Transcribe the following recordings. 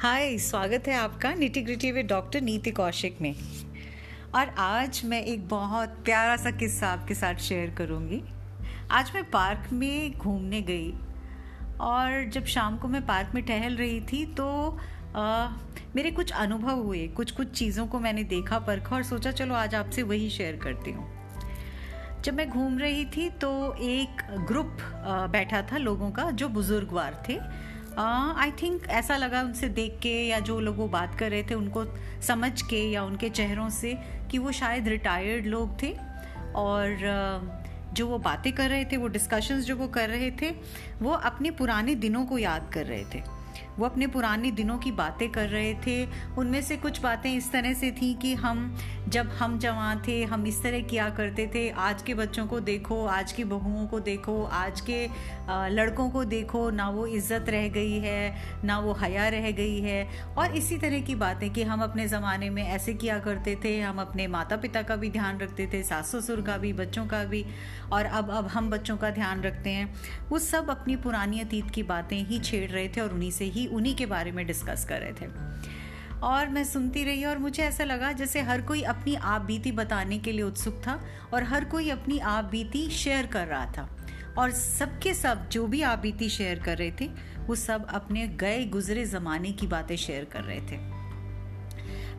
हाय स्वागत है आपका nitty gritty with doctor Niti Kaushik में। और आज मैं एक बहुत प्यारा सा किस्सा आपके साथ शेयर करूँगी। आज मैं पार्क में घूमने गई और जब शाम को मैं पार्क में टहल रही थी तो आ, मेरे कुछ अनुभव हुए कुछ कुछ चीज़ों को मैंने देखा परखा और सोचा चलो आज आपसे वही शेयर करती हूँ। जब मैं घूम रही थी तो एक ग्रुप बैठा था लोगों का जो बुजुर्गवार थे। आई uh, थिंक ऐसा लगा उनसे देख के या जो लोग वो बात कर रहे थे उनको समझ के या उनके चेहरों से कि वो शायद रिटायर्ड लोग थे। और uh, जो वो बातें कर रहे थे वो डिस्कशंस जो वो कर रहे थे वो अपने पुराने दिनों को याद कर रहे थे। वो अपने पुराने दिनों की बातें कर रहे थे। उनमें से कुछ बातें इस तरह से थी कि हम, जब हम जवान थे, हम इस तरह किया करते थे। आज के बच्चों को देखो, आज की बहुओं को देखो, आज के लड़कों को देखो, ना वो इज़्ज़त रह गई है, ना वो हया रह गई है। और इसी तरह की बातें कि हम अपने ज़माने में ऐसे किया करते थे। हम अपने माता पिता का भी ध्यान रखते थे सास ससुर का भी, बच्चों का भी। और अब अब हम बच्चों का ध्यान रखते हैं। वो सब अपनी पुरानी अतीत की बातें ही छेड़ रहे थे और उन्हीं से ही उन्हीं के बारे में डिस्कस कर रहे थे। और मैं सुनती रही और मुझे ऐसा लगा जैसे हर कोई अपनी आप बीती बताने के लिए उत्सुक था और हर कोई अपनी आप बीती शेयर कर रहा था। और सबके सब जो भी आप बीती शेयर कर रहे थे, वो सब अपने गए गुजरे ज़माने की बातें शेयर कर रहे थे।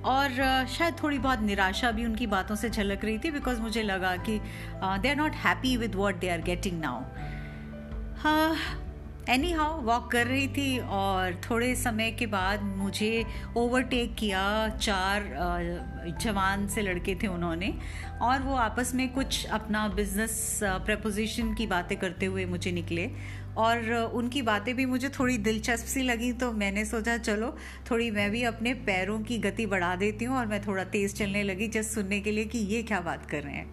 और शायद थोड़ी बहुत निराशा भी उनकी बातों से झलक रही थी बिकॉज़ मुझे लगा कि they are not happy with what they are getting now हाँ एनी हाउ वॉक कर रही थी और थोड़े समय के बाद मुझे ओवरटेक किया चार जवान से लड़के थे उन्होंने और वो आपस में कुछ अपना बिज़नेस प्रपोजिशन की बातें करते हुए मुझे निकले और उनकी बातें भी मुझे थोड़ी दिलचस्प सी लगी तो मैंने सोचा, चलो, थोड़ी मैं भी अपने पैरों की गति बढ़ा देती हूँ और मैं थोड़ा तेज़ चलने लगी जस्ट सुनने के लिए कि ये क्या बात कर रहे हैं।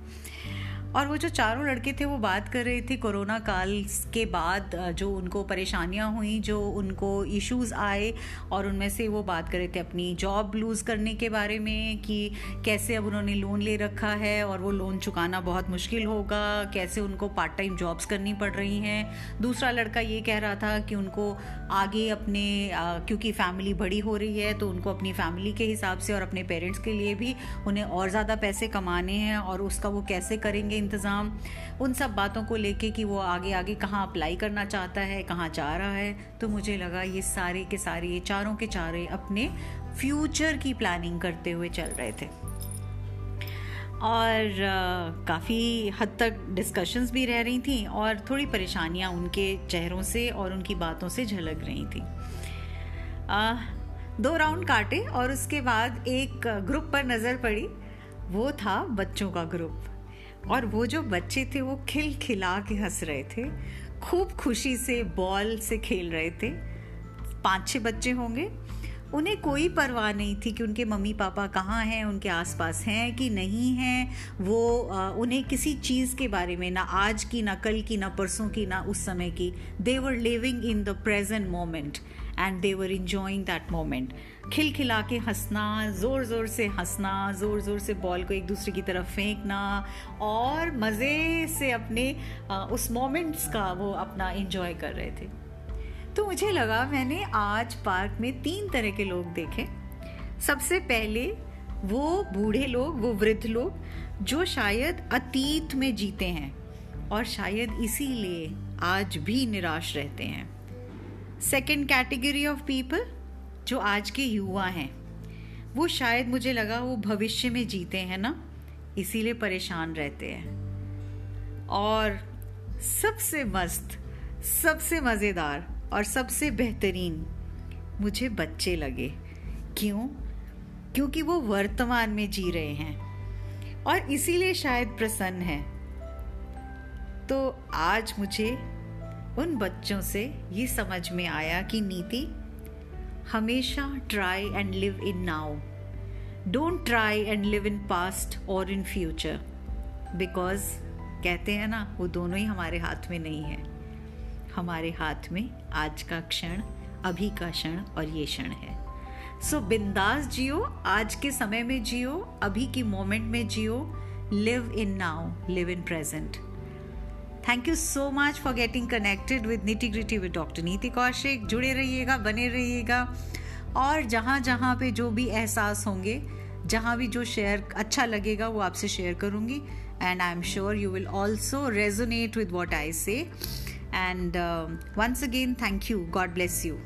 और वो जो चारों लड़के थे, वो बात कर रहे थे कोरोना काल के बाद जो उनको परेशानियाँ हुई, जो उनको इश्यूज़ आए और उनमें से वो बात कर रहे थे अपनी जॉब लूज़ करने के बारे में कि कैसे अब उन्होंने लोन ले रखा है और वो लोन चुकाना बहुत मुश्किल होगा, कैसे उनको पार्ट टाइम जॉब्स करनी पड़ रही हैं। दूसरा लड़का ये कह रहा था कि उनको आगे अपने क्योंकि फैमिली बड़ी हो रही है तो उनको अपनी फैमिली के हिसाब से और अपने पेरेंट्स के लिए भी उन्हें और ज़्यादा पैसे कमाने हैं और उसका वो कैसे करेंगे इंतज़ाम उन सब बातों को लेके कि वो आगे आगे कहाँ अप्लाई करना चाहता है कहाँ जा रहा है तो मुझे लगा ये सारे के सारे ये चारों के चारे अपने फ्यूचर की प्लानिंग करते हुए चल रहे थे। और काफ़ी हद तक डिस्कशंस भी रह रही थी और थोड़ी परेशानियाँ उनके चेहरों से और उनकी बातों से झलक रही थी। आ, दो राउंड काटे और उसके बाद एक ग्रुप पर नज़र पड़ी। वो था बच्चों का ग्रुप और वो जो बच्चे थे वो खिल खिला के हंस रहे थे। खूब खुशी से बॉल से खेल रहे थे। पाँच छह बच्चे होंगे। उन्हें कोई परवाह नहीं थी कि उनके मम्मी पापा कहाँ हैं उनके आसपास हैं कि नहीं हैं। वो आ, उन्हें किसी चीज़ के बारे में ना आज की ना कल की ना परसों की ना उस समय की। They were living in the present moment and they were enjoying that moment खिल खिला के हंसना ज़ोर ज़ोर से हंसना ज़ोर ज़ोर से बॉल को एक दूसरे की तरफ़ फेंकना, और मज़े से अपने उस मोमेंट्स का वो अपना इंजॉय कर रहे थे। तो मुझे लगा मैंने आज पार्क में तीन तरह के लोग देखे। सबसे पहले वो बूढ़े लोग, वो वृद्ध लोग, जो शायद अतीत में जीते हैं, और शायद इसीलिए आज भी निराश रहते हैं। सेकेंड कैटेगरी ऑफ़ पीपल जो आज के युवा हैं, वो शायद मुझे लगा वो भविष्य में जीते हैं ना, इसीलिए परेशान रहते हैं। और सबसे मस्त, सबसे मज़ेदार और सबसे बेहतरीन मुझे बच्चे लगे। क्यों? क्योंकि वो वर्तमान में जी रहे हैं और इसीलिए शायद प्रसन्न है। तो आज मुझे उन बच्चों से ये समझ में आया कि नीति हमेशा try and live in now don't try and live in past और इन फ्यूचर बिकॉज़ कहते हैं ना वो दोनों ही हमारे हाथ में नहीं है। हमारे हाथ में आज का क्षण अभी का क्षण और ये क्षण है। सो so, बिंदास जियो आज के समय में जियो अभी की मोमेंट में जियो। Live in now live in present thank you so much for getting connected with nitty gritty with doctor Niti Kaushik जुड़े रहिएगा, बने रहिएगा। और जहाँ जहाँ पे जो भी एहसास होंगे, जहाँ भी जो शेयर अच्छा लगेगा, वो आपसे शेयर करूँगी। And I am sure you will also resonate with what I say and once again thank you God bless you